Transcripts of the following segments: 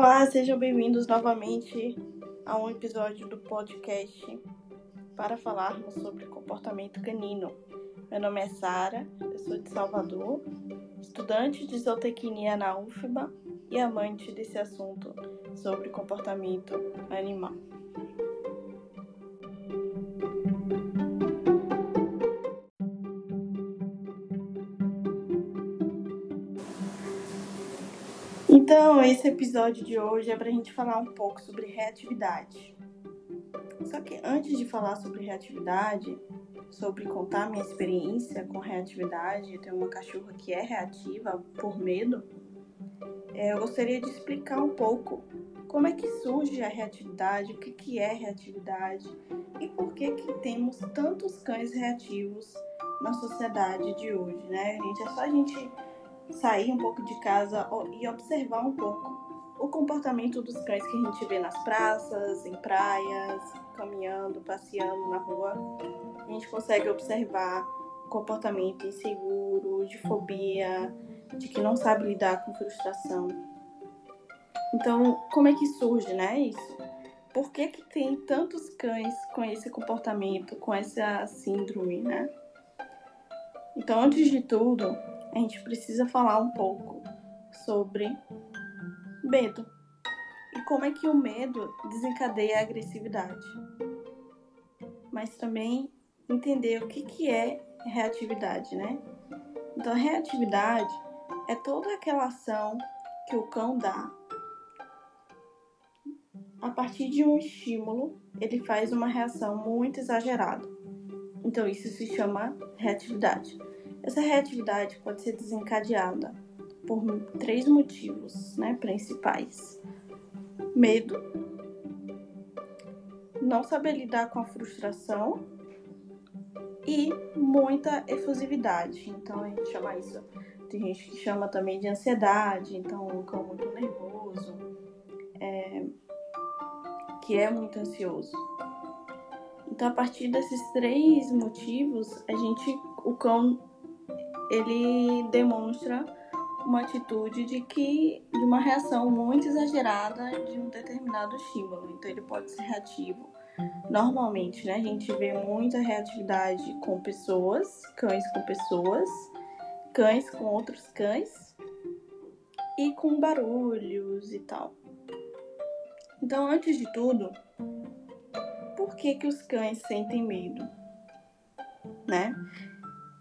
Olá, sejam bem-vindos novamente a um episódio do podcast para falarmos sobre comportamento canino. Meu nome é Sara, eu sou de Salvador, estudante de zootecnia na UFBA e amante desse assunto sobre comportamento animal. Então, esse episódio de hoje é para a gente falar um pouco sobre reatividade. Só que antes de falar sobre reatividade, sobre contar minha experiência com reatividade, eu tenho uma cachorra que é reativa por medo, é, eu gostaria de explicar um pouco como é que surge a reatividade, o que, que é reatividade e por que, que temos tantos cães reativos na sociedade de hoje, né? Gente, é só a gente sair um pouco de casa e observar um pouco o comportamento dos cães que a gente vê nas praças, em praias, caminhando, passeando na rua. A gente consegue observar comportamento inseguro, de fobia, de que não sabe lidar com frustração. Então, como é que surge, né, isso? Por que, que tem tantos cães com esse comportamento, com essa síndrome, né? Então, antes de tudo, a gente precisa falar um pouco sobre medo e como é que o medo desencadeia a agressividade. Mas também entender o que, que é reatividade, né? Então, reatividade é toda aquela ação que o cão dá a partir de um estímulo, ele faz uma reação muito exagerada. Então, isso se chama reatividade. Essa reatividade pode ser desencadeada por três motivos né, principais: medo, não saber lidar com a frustração e muita efusividade. Então a gente chama isso, tem gente que chama também de ansiedade, então um cão muito nervoso, é, que é muito ansioso. Então a partir desses três motivos, a gente, o cão ele demonstra uma atitude de que de uma reação muito exagerada de um determinado estímulo. Então ele pode ser reativo. Normalmente, né, a gente vê muita reatividade com pessoas, cães com pessoas, cães com outros cães e com barulhos e tal. Então, antes de tudo, por que que os cães sentem medo? Né?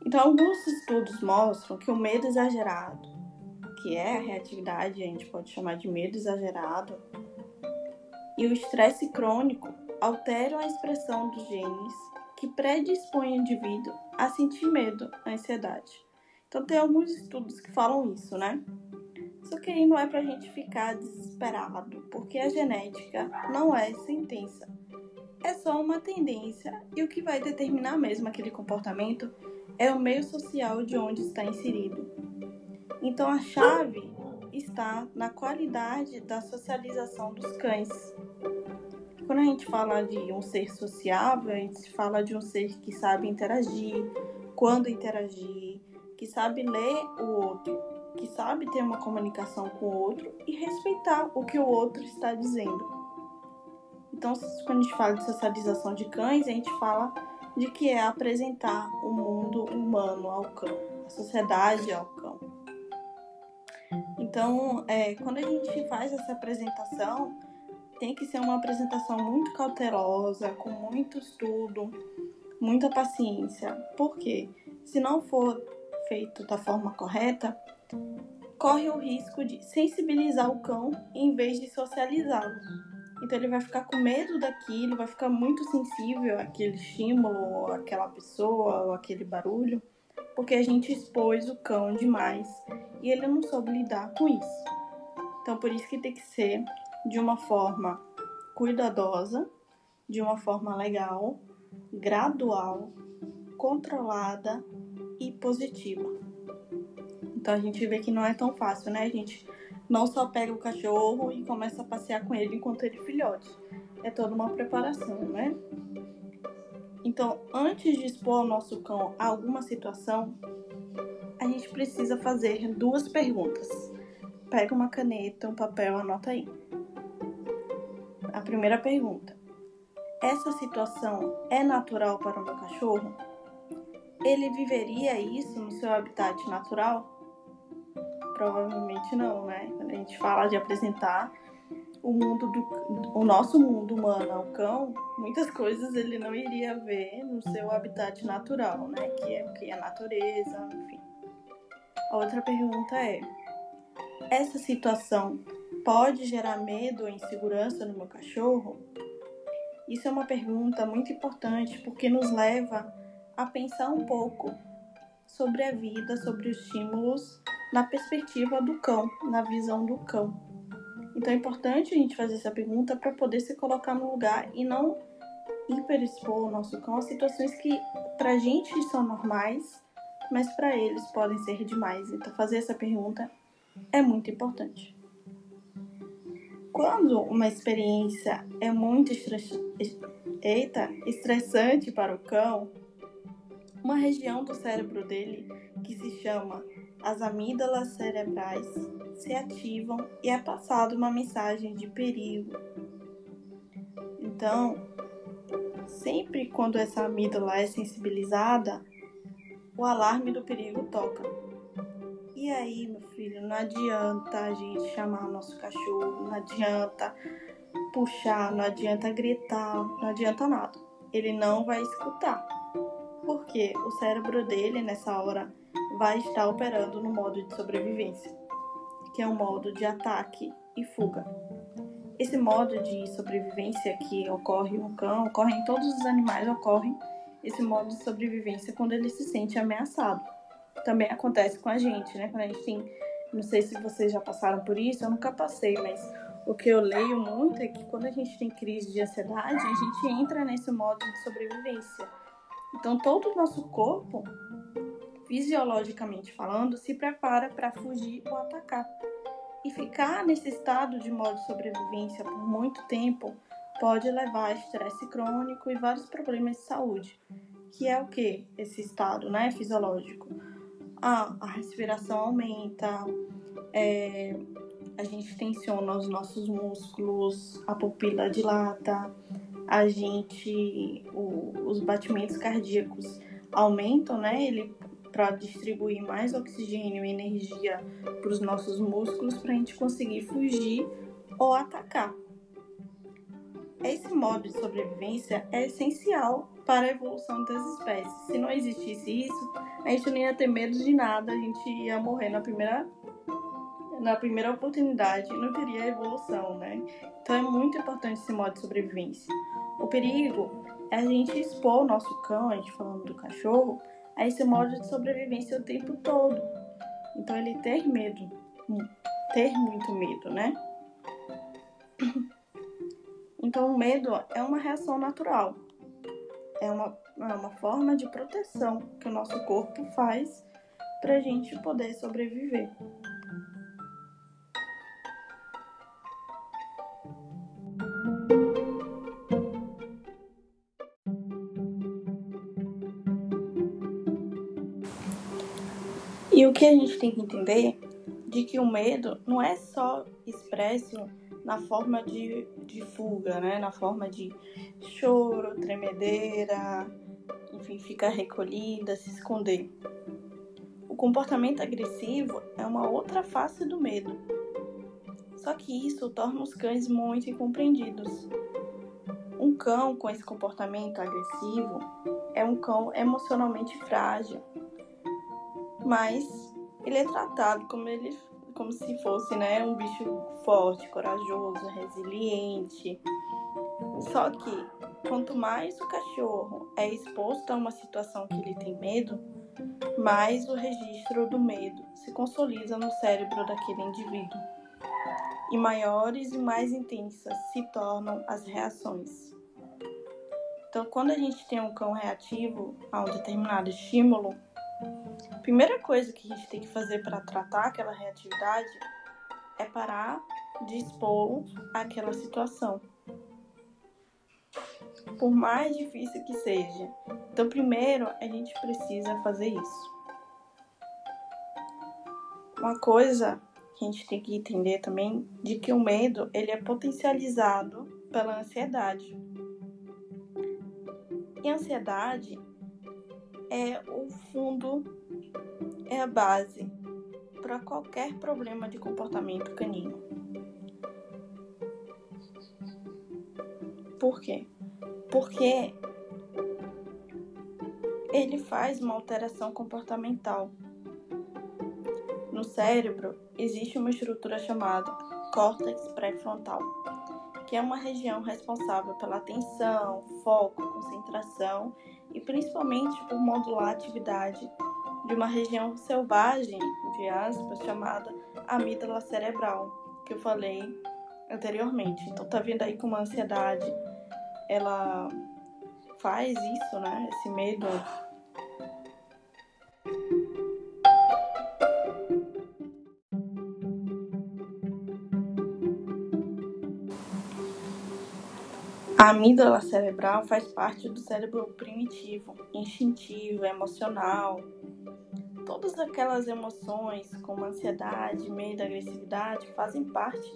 Então, alguns estudos mostram que o medo exagerado, que é a reatividade, a gente pode chamar de medo exagerado, e o estresse crônico alteram a expressão dos genes que predispõem o indivíduo a sentir medo, a ansiedade. Então, tem alguns estudos que falam isso, né? Só que aí não é pra gente ficar desesperado, porque a genética não é sentença. É só uma tendência e o que vai determinar mesmo aquele comportamento é o meio social de onde está inserido. Então a chave está na qualidade da socialização dos cães. Quando a gente fala de um ser sociável, a gente fala de um ser que sabe interagir, quando interagir, que sabe ler o outro, que sabe ter uma comunicação com o outro e respeitar o que o outro está dizendo. Então, quando a gente fala de socialização de cães, a gente fala de que é apresentar o mundo humano ao cão, a sociedade ao cão. Então, é, quando a gente faz essa apresentação, tem que ser uma apresentação muito cautelosa, com muito estudo, muita paciência. Por quê? Se não for feito da forma correta, corre o risco de sensibilizar o cão em vez de socializá-lo. Então ele vai ficar com medo daquilo, vai ficar muito sensível àquele estímulo, àquela pessoa, ou aquele barulho, porque a gente expôs o cão demais e ele não soube lidar com isso. Então por isso que tem que ser de uma forma cuidadosa, de uma forma legal, gradual, controlada e positiva. Então a gente vê que não é tão fácil, né, gente? Não só pega o cachorro e começa a passear com ele enquanto ele filhote. É toda uma preparação, né? Então, antes de expor o nosso cão a alguma situação, a gente precisa fazer duas perguntas. Pega uma caneta, um papel, anota aí. primeira pergunta: essa situação é natural para o meu cachorro? Ele viveria isso no seu habitat natural? Provavelmente não, né? Quando a gente fala de apresentar o mundo do o nosso mundo humano ao cão, muitas coisas ele não iria ver no seu habitat natural, né? Que é o que é a natureza, enfim. A outra pergunta é: essa situação pode gerar medo ou insegurança no meu cachorro? Isso é uma pergunta muito importante porque nos leva a pensar um pouco sobre a vida, sobre os estímulos na perspectiva do cão, na visão do cão. Então é importante a gente fazer essa pergunta para poder se colocar no lugar e não hiperexpor o nosso cão a situações que para gente são normais, mas para eles podem ser demais. Então fazer essa pergunta é muito importante. Quando uma experiência é muito. Eita, estressante para o cão, uma região do cérebro dele que se chama as amígdalas cerebrais se ativam e é passada uma mensagem de perigo. Então, sempre quando essa amígdala é sensibilizada, o alarme do perigo toca. E aí, meu filho, não adianta a gente chamar o nosso cachorro, não adianta puxar, não adianta gritar, não adianta nada. Ele não vai escutar. Porque o cérebro dele, nessa hora, vai estar operando no modo de sobrevivência, que é um modo de ataque e fuga. Esse modo de sobrevivência que ocorre no cão, ocorre em todos os animais, ocorre esse modo de sobrevivência quando ele se sente ameaçado. Também acontece com a gente, né? Quando a gente tem, não sei se vocês já passaram por isso, eu nunca passei, mas o que eu leio muito é que quando a gente tem crise de ansiedade, a gente entra nesse modo de sobrevivência. Então todo o nosso corpo fisiologicamente falando, se prepara para fugir ou atacar. E ficar nesse estado de modo de sobrevivência por muito tempo pode levar a estresse crônico e vários problemas de saúde. Que é o que esse estado, né, fisiológico? Ah, a respiração aumenta, é, a gente tensiona os nossos músculos, a pupila dilata, a gente, o, os batimentos cardíacos aumentam, né? Ele para distribuir mais oxigênio e energia para os nossos músculos para a gente conseguir fugir ou atacar. Esse modo de sobrevivência é essencial para a evolução das espécies. Se não existisse isso, a gente não ia ter medo de nada, a gente ia morrer na primeira na primeira oportunidade, não teria evolução, né? Então é muito importante esse modo de sobrevivência. O perigo é a gente expor o nosso cão, a gente falando do cachorro, a esse modo de sobrevivência o tempo todo. Então ele ter medo, ter muito medo, né? Então o medo é uma reação natural, é uma, é uma forma de proteção que o nosso corpo faz para a gente poder sobreviver. E o que a gente tem que entender de que o medo não é só expresso na forma de, de fuga, né? Na forma de choro, tremedeira, enfim, ficar recolhida, se esconder. O comportamento agressivo é uma outra face do medo. Só que isso torna os cães muito incompreendidos. Um cão com esse comportamento agressivo é um cão emocionalmente frágil, mas ele é tratado como ele como se fosse, né, um bicho forte, corajoso, resiliente. Só que quanto mais o cachorro é exposto a uma situação que ele tem medo, mais o registro do medo se consolida no cérebro daquele indivíduo. E maiores e mais intensas se tornam as reações. Então, quando a gente tem um cão reativo a um determinado estímulo, a primeira coisa que a gente tem que fazer para tratar aquela reatividade é parar de expô-lo àquela situação. Por mais difícil que seja. Então, primeiro, a gente precisa fazer isso. Uma coisa que a gente tem que entender também de que o medo ele é potencializado pela ansiedade. E a ansiedade é o fundo, é a base para qualquer problema de comportamento canino. Por quê? Porque ele faz uma alteração comportamental. No cérebro existe uma estrutura chamada córtex pré-frontal, que é uma região responsável pela atenção, foco, concentração e principalmente por modular a atividade de uma região selvagem, de aspas, chamada amígdala cerebral, que eu falei anteriormente. Então tá vendo aí como a ansiedade ela faz isso, né? Esse medo A amígdala cerebral faz parte do cérebro primitivo, instintivo, emocional. Todas aquelas emoções, como ansiedade, medo, agressividade, fazem parte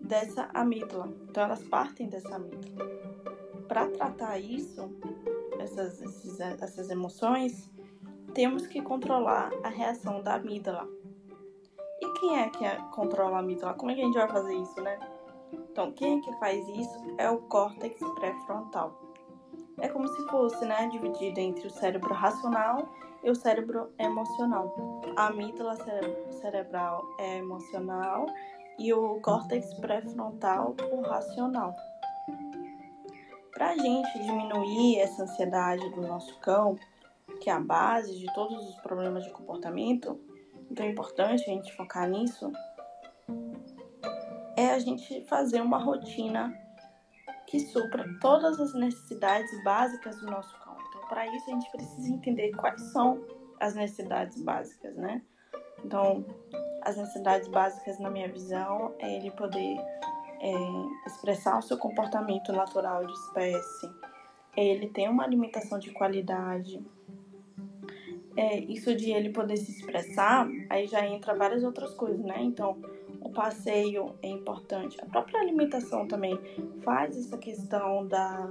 dessa amígdala. Então, elas partem dessa amígdala. Para tratar isso, essas, esses, essas emoções, temos que controlar a reação da amígdala. E quem é que controla a amígdala? Como é que a gente vai fazer isso, né? Então, quem é que faz isso é o córtex pré-frontal. É como se fosse, né, dividido entre o cérebro racional e o cérebro emocional. A amígdala cere cerebral é emocional e o córtex pré-frontal o racional. Para a gente diminuir essa ansiedade do nosso cão, que é a base de todos os problemas de comportamento, então é importante a gente focar nisso, é a gente fazer uma rotina que supra todas as necessidades básicas do nosso cão. Para isso, a gente precisa entender quais são as necessidades básicas, né? Então, as necessidades básicas, na minha visão, é ele poder é, expressar o seu comportamento natural de espécie, é ele ter uma alimentação de qualidade. É, isso de ele poder se expressar, aí já entra várias outras coisas, né? Então, o passeio é importante. A própria alimentação também faz essa questão da,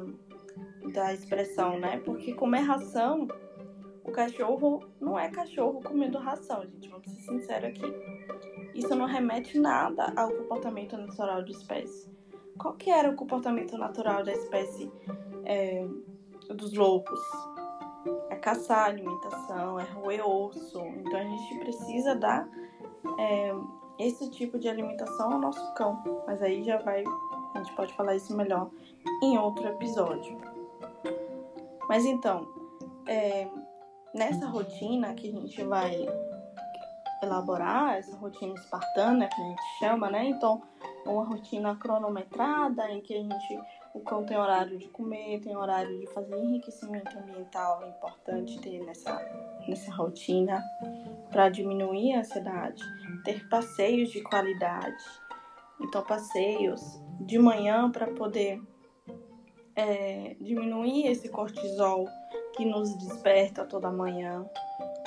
da expressão, né? Porque comer ração, o cachorro não é cachorro comendo ração, gente. Vamos ser sinceros aqui. Isso não remete nada ao comportamento natural da espécie. Qual que era o comportamento natural da espécie é, dos lobos? É caçar alimentação, é roer osso. Então a gente precisa dar é, esse tipo de alimentação ao nosso cão. Mas aí já vai, a gente pode falar isso melhor em outro episódio. Mas então, é, nessa rotina que a gente vai elaborar, essa rotina espartana que a gente chama, né? Então, uma rotina cronometrada em que a gente o cão tem horário de comer, tem horário de fazer enriquecimento ambiental, é importante ter nessa, nessa rotina para diminuir a ansiedade, ter passeios de qualidade. Então, passeios de manhã para poder é, diminuir esse cortisol que nos desperta toda manhã.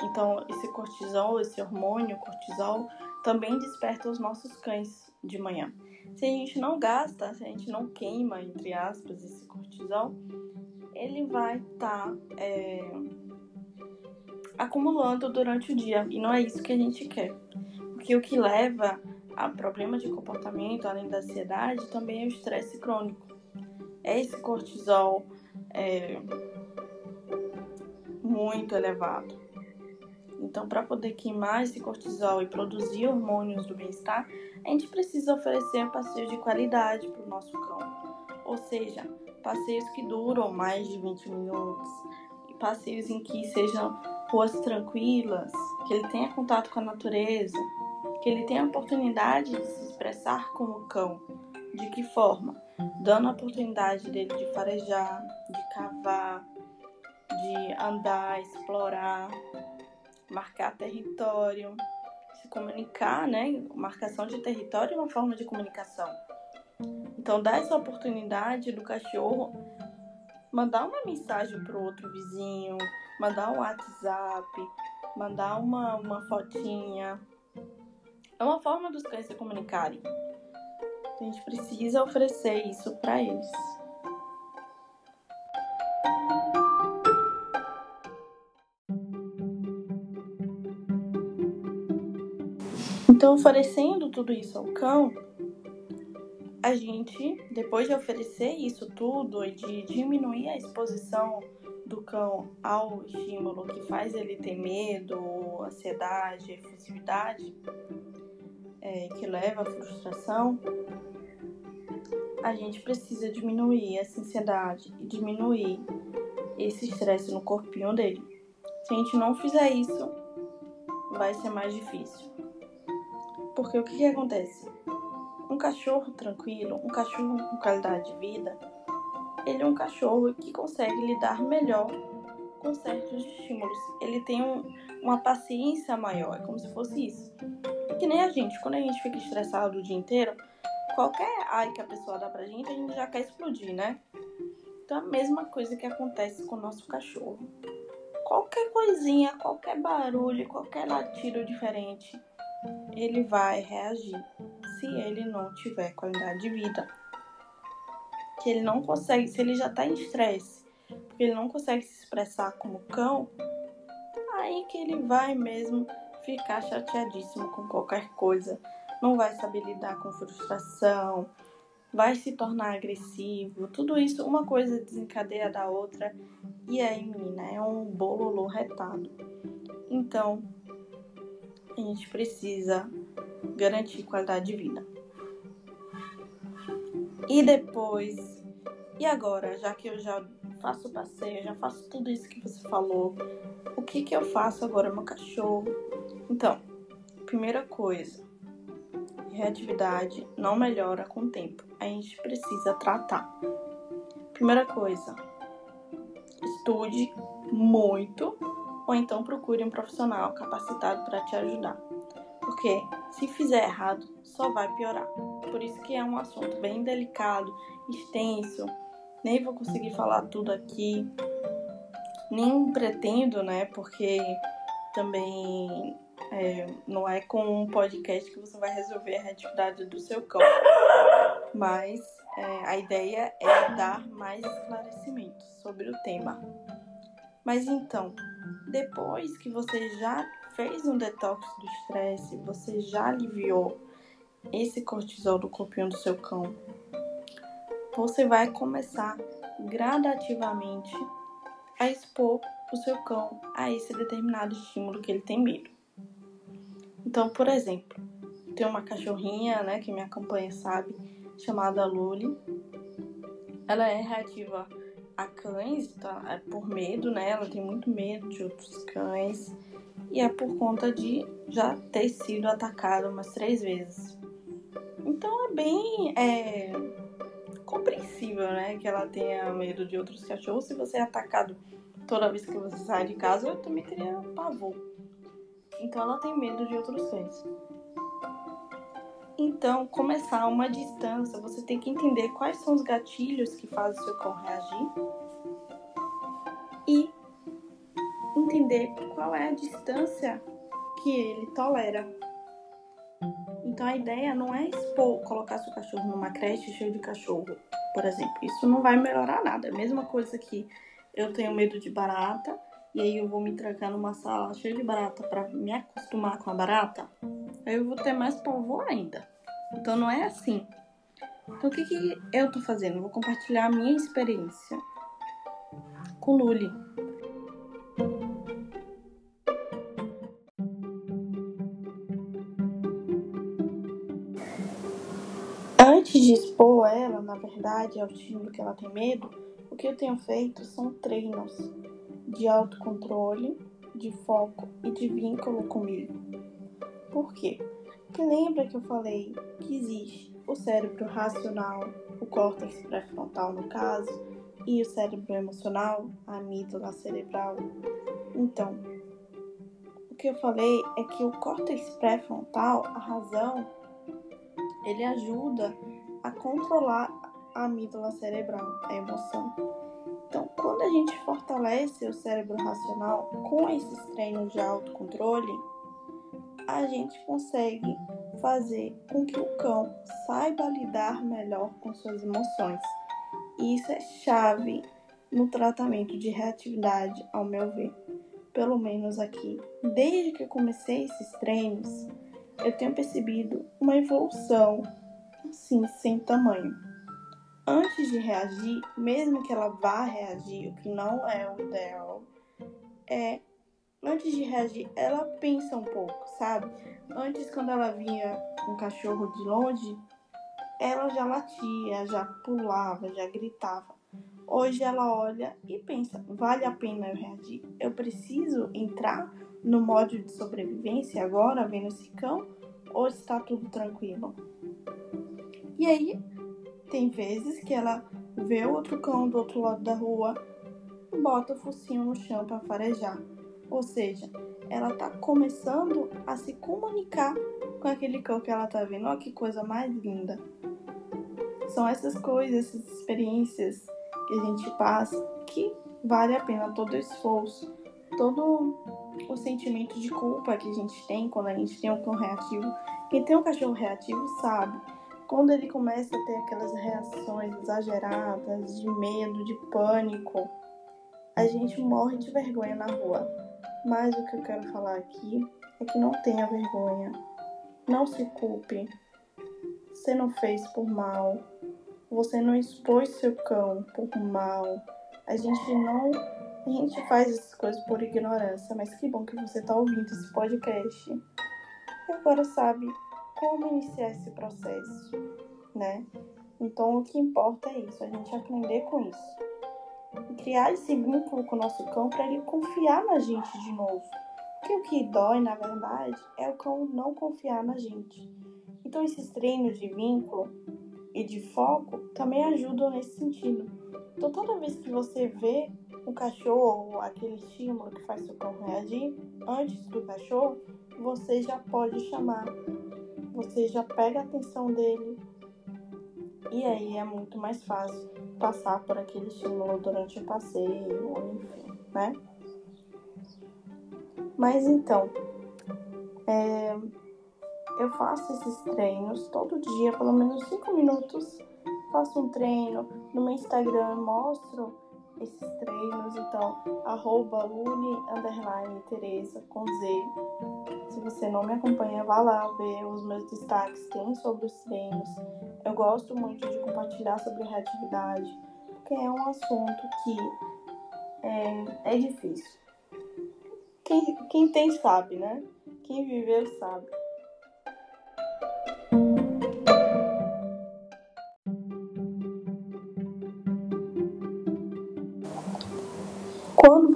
Então, esse cortisol, esse hormônio cortisol, também desperta os nossos cães de manhã. Se a gente não gasta, se a gente não queima, entre aspas, esse cortisol, ele vai estar tá, é, acumulando durante o dia. E não é isso que a gente quer. Porque o que leva a problemas de comportamento, além da ansiedade, também é o estresse crônico. É esse cortisol é, muito elevado. Então, para poder queimar esse cortisol e produzir hormônios do bem-estar, a gente precisa oferecer passeios de qualidade para o nosso cão. Ou seja, passeios que duram mais de 20 minutos, e passeios em que sejam ruas tranquilas, que ele tenha contato com a natureza, que ele tenha a oportunidade de se expressar como cão. De que forma? Dando a oportunidade dele de farejar, de cavar, de andar, explorar, marcar território, comunicar, né? Marcação de território é uma forma de comunicação. Então, dá essa oportunidade do cachorro mandar uma mensagem para o outro vizinho, mandar um WhatsApp, mandar uma, uma fotinha. É uma forma dos cães se comunicarem. A gente precisa oferecer isso para eles. Então, oferecendo tudo isso ao cão, a gente, depois de oferecer isso tudo e de diminuir a exposição do cão ao estímulo que faz ele ter medo, ansiedade, efusividade, é, que leva à frustração, a gente precisa diminuir essa ansiedade e diminuir esse estresse no corpinho dele. Se a gente não fizer isso, vai ser mais difícil. Porque o que, que acontece? Um cachorro tranquilo, um cachorro com qualidade de vida, ele é um cachorro que consegue lidar melhor com certos estímulos. Ele tem um, uma paciência maior, é como se fosse isso. Que nem a gente, quando a gente fica estressado o dia inteiro, qualquer ai que a pessoa dá pra gente, a gente já quer explodir, né? Então a mesma coisa que acontece com o nosso cachorro. Qualquer coisinha, qualquer barulho, qualquer latido diferente, ele vai reagir se ele não tiver qualidade de vida. Que ele não consegue, se ele já tá em estresse, porque ele não consegue se expressar como cão, aí que ele vai mesmo ficar chateadíssimo com qualquer coisa, não vai saber lidar com frustração, vai se tornar agressivo, tudo isso, uma coisa desencadeia da outra, e aí, menina, é um bololô retado. Então, a gente precisa garantir qualidade de vida. E depois, e agora, já que eu já faço passeio, já faço tudo isso que você falou, o que que eu faço agora, meu cachorro? Então, primeira coisa, reatividade não melhora com o tempo. A gente precisa tratar. Primeira coisa, estude muito ou então procure um profissional capacitado para te ajudar. Porque se fizer errado, só vai piorar. Por isso que é um assunto bem delicado, extenso. Nem vou conseguir falar tudo aqui. Nem pretendo, né? Porque também é, não é com um podcast que você vai resolver a reatividade do seu cão. Mas é, a ideia é dar mais esclarecimentos sobre o tema. Mas então, depois que você já fez um detox do estresse, você já aliviou esse cortisol do corpinho do seu cão, você vai começar gradativamente a expor o seu cão a esse determinado estímulo que ele tem medo. Então, por exemplo, tem uma cachorrinha, né, que me acompanha sabe, chamada Luli. Ela é reativa a cães, tá? É por medo, né? Ela tem muito medo de outros cães. E é por conta de já ter sido atacada umas três vezes. Então é bem é, compreensível, né? Que ela tenha medo de outros cachorros. Se você é atacado toda vez que você sai de casa, eu também teria pavor. Então ela tem medo de outros cães. Então, começar uma distância, você tem que entender quais são os gatilhos que fazem o seu cão reagir e entender qual é a distância que ele tolera. Então, a ideia não é expor, colocar seu cachorro numa creche cheio de cachorro, por exemplo. Isso não vai melhorar nada. É a mesma coisa que eu tenho medo de barata e aí eu vou me trancar numa sala cheia de barata para me acostumar com a barata, aí eu vou ter mais pavor ainda. Então não é assim. Então o que, que eu tô fazendo? Vou compartilhar a minha experiência com Luli. Antes de expor ela, na verdade, ao estímulo que ela tem medo, que eu tenho feito são treinos de autocontrole, de foco e de vínculo comigo. Por quê? Porque lembra que eu falei que existe o cérebro racional, o córtex pré-frontal no caso, e o cérebro emocional, a amígdala cerebral. Então, o que eu falei é que o córtex pré-frontal, a razão, ele ajuda a controlar amígdala cerebral, a emoção. Então, quando a gente fortalece o cérebro racional com esses treinos de autocontrole, a gente consegue fazer com que o cão saiba lidar melhor com suas emoções. E isso é chave no tratamento de reatividade, ao meu ver. Pelo menos aqui. Desde que comecei esses treinos, eu tenho percebido uma evolução, assim, sem tamanho. Antes de reagir, mesmo que ela vá reagir, o que não é o ideal, é antes de reagir, ela pensa um pouco, sabe? Antes, quando ela via um cachorro de longe, ela já latia, já pulava, já gritava. Hoje ela olha e pensa: vale a pena eu reagir? Eu preciso entrar no modo de sobrevivência agora, vendo esse cão? Ou está tudo tranquilo? E aí, tem vezes que ela vê outro cão do outro lado da rua, bota o focinho no chão para farejar. Ou seja, ela tá começando a se comunicar com aquele cão que ela tá vendo. Olha que coisa mais linda. São essas coisas, essas experiências que a gente passa que vale a pena todo o esforço, todo o sentimento de culpa que a gente tem quando a gente tem um cão reativo. Quem tem um cachorro reativo sabe. Quando ele começa a ter aquelas reações exageradas de medo, de pânico, a gente morre de vergonha na rua. Mas o que eu quero falar aqui é que não tenha vergonha. Não se culpe. Você não fez por mal. Você não expôs seu cão por mal. A gente não. A gente faz essas coisas por ignorância, mas que bom que você está ouvindo esse podcast. E agora sabe como iniciar esse processo, né? Então o que importa é isso, a gente aprender com isso criar esse vínculo com o nosso cão para ele confiar na gente de novo. Porque o que dói, na verdade, é o cão não confiar na gente. Então, esses treinos de vínculo e de foco também ajudam nesse sentido. Então, toda vez que você vê um cachorro, aquele estímulo que faz seu cão reagir, antes do cachorro, você já pode chamar. Você já pega a atenção dele. E aí é muito mais fácil passar por aquele estímulo durante o passeio, enfim, né? Mas então, é, eu faço esses treinos todo dia, pelo menos 5 minutos. Faço um treino no meu Instagram, mostro esses treinos, então, arroba uni, underline, Tereza, com Z. Se você não me acompanha, vá lá ver os meus destaques, tem sobre os treinos. Eu gosto muito de compartilhar sobre reatividade, porque é um assunto que é, é difícil. Quem, quem tem sabe, né? Quem viveu sabe.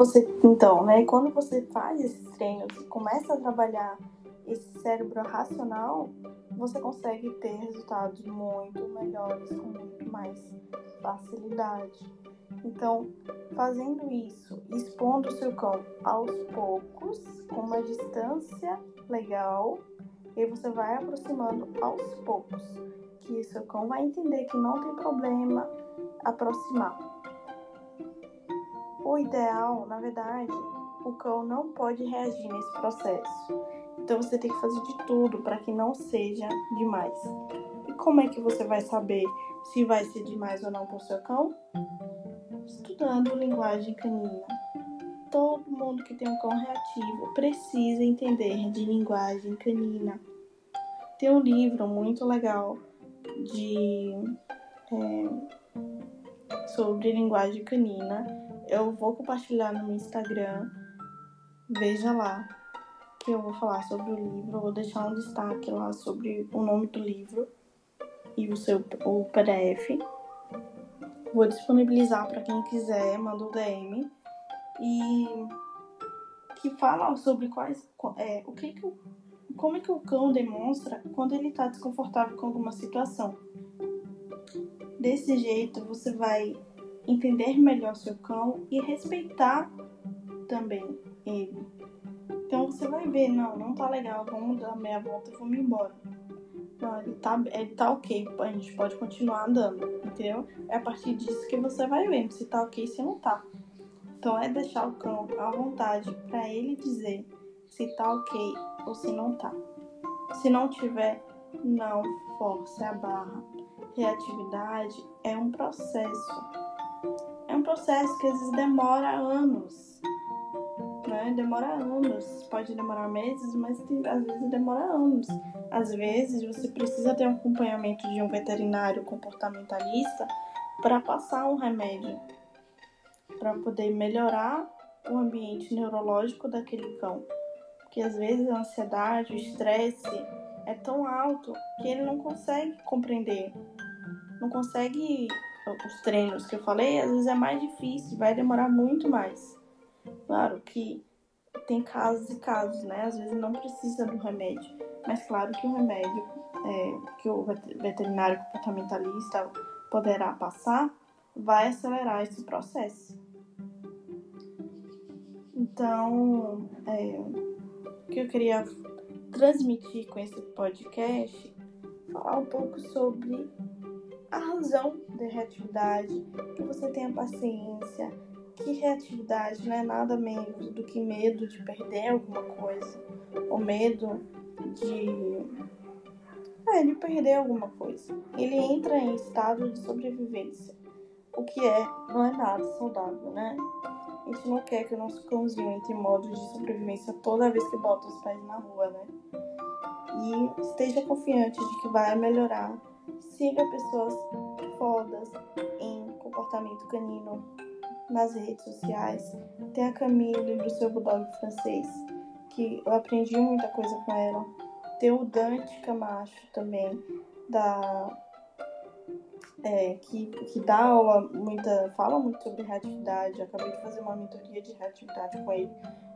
Você, então, né? Quando você faz esses treinos e começa a trabalhar esse cérebro racional, você consegue ter resultados muito melhores, com muito mais facilidade. Então, fazendo isso, expondo o seu cão aos poucos, com uma distância legal, e você vai aproximando aos poucos, que seu cão vai entender que não tem problema aproximar. O ideal, na verdade, o cão não pode reagir nesse processo. Então você tem que fazer de tudo para que não seja demais. E como é que você vai saber se vai ser demais ou não para o seu cão? Estudando linguagem canina. Todo mundo que tem um cão reativo precisa entender de linguagem canina. Tem um livro muito legal de é, sobre linguagem canina. Eu vou compartilhar no meu Instagram. Veja lá que eu vou falar sobre o livro. Vou deixar um destaque lá sobre o nome do livro e o seu o PDF. Vou disponibilizar para quem quiser, manda o DM e que fala sobre quais é, o que, que como é que o cão demonstra quando ele está desconfortável com alguma situação. Desse jeito você vai entender melhor seu cão e respeitar também ele. Então você vai ver, não, não tá legal, vamos dar meia volta e vamos embora. Não, ele tá, ele tá ok, a gente pode continuar andando, entendeu? É a partir disso que você vai vendo se tá ok se não tá. Então é deixar o cão à vontade para ele dizer se tá ok ou se não tá. Se não tiver, não force a barra. Reatividade é um processo. Processo que às vezes demora anos. Né? Demora anos. Pode demorar meses, mas tem, às vezes demora anos. Às vezes você precisa ter um acompanhamento de um veterinário comportamentalista para passar um remédio para poder melhorar o ambiente neurológico daquele cão. Porque às vezes a ansiedade, o estresse é tão alto que ele não consegue compreender. Não consegue os treinos que eu falei, às vezes é mais difícil, vai demorar muito mais. Claro que tem casos e casos, né? Às vezes não precisa do remédio, mas claro que o remédio é, que o veterinário comportamentalista poderá passar vai acelerar esse processo. Então, é, o que eu queria transmitir com esse podcast, falar um pouco sobre a razão da reatividade, que você tenha paciência, que reatividade não é nada menos do que medo de perder alguma coisa, ou medo de, é, de perder alguma coisa. Ele entra em estado de sobrevivência, o que é, não é nada saudável, né? A gente não quer que o nosso cãozinho entre em modo de sobrevivência toda vez que bota os pés na rua, né? E esteja confiante de que vai melhorar. Siga pessoas fodas em comportamento canino nas redes sociais. Tem a Camille do seu Bulldog francês, que eu aprendi muita coisa com ela. Tem o Dante Camacho também, da é, que, que dá aula muita, fala muito sobre reatividade. Eu acabei de fazer uma mentoria de reatividade com ele,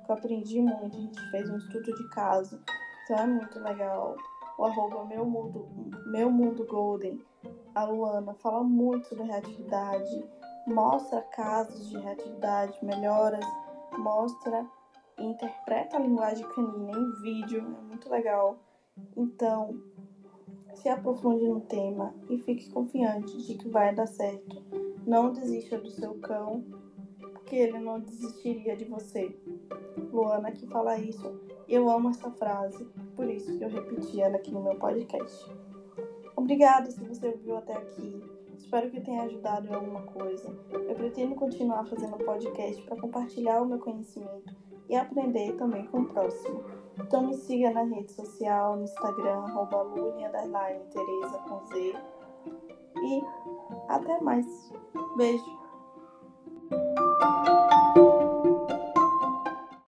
que eu aprendi muito. A gente fez um estudo de caso, então é muito legal. O arroba meu mundo, meu mundo golden, a Luana fala muito sobre reatividade, mostra casos de reatividade, melhoras, mostra e interpreta a linguagem canina em vídeo, é muito legal. Então, se aprofunde no tema e fique confiante de que vai dar certo. Não desista do seu cão, porque ele não desistiria de você. Luana que fala isso. Eu amo essa frase, por isso que eu repeti ela aqui no meu podcast. Obrigada se você ouviu até aqui. Espero que tenha ajudado em alguma coisa. Eu pretendo continuar fazendo podcast para compartilhar o meu conhecimento e aprender também com o próximo. Então me siga na rede social, no Instagram, arroba Tereza com Z. E até mais. Beijo.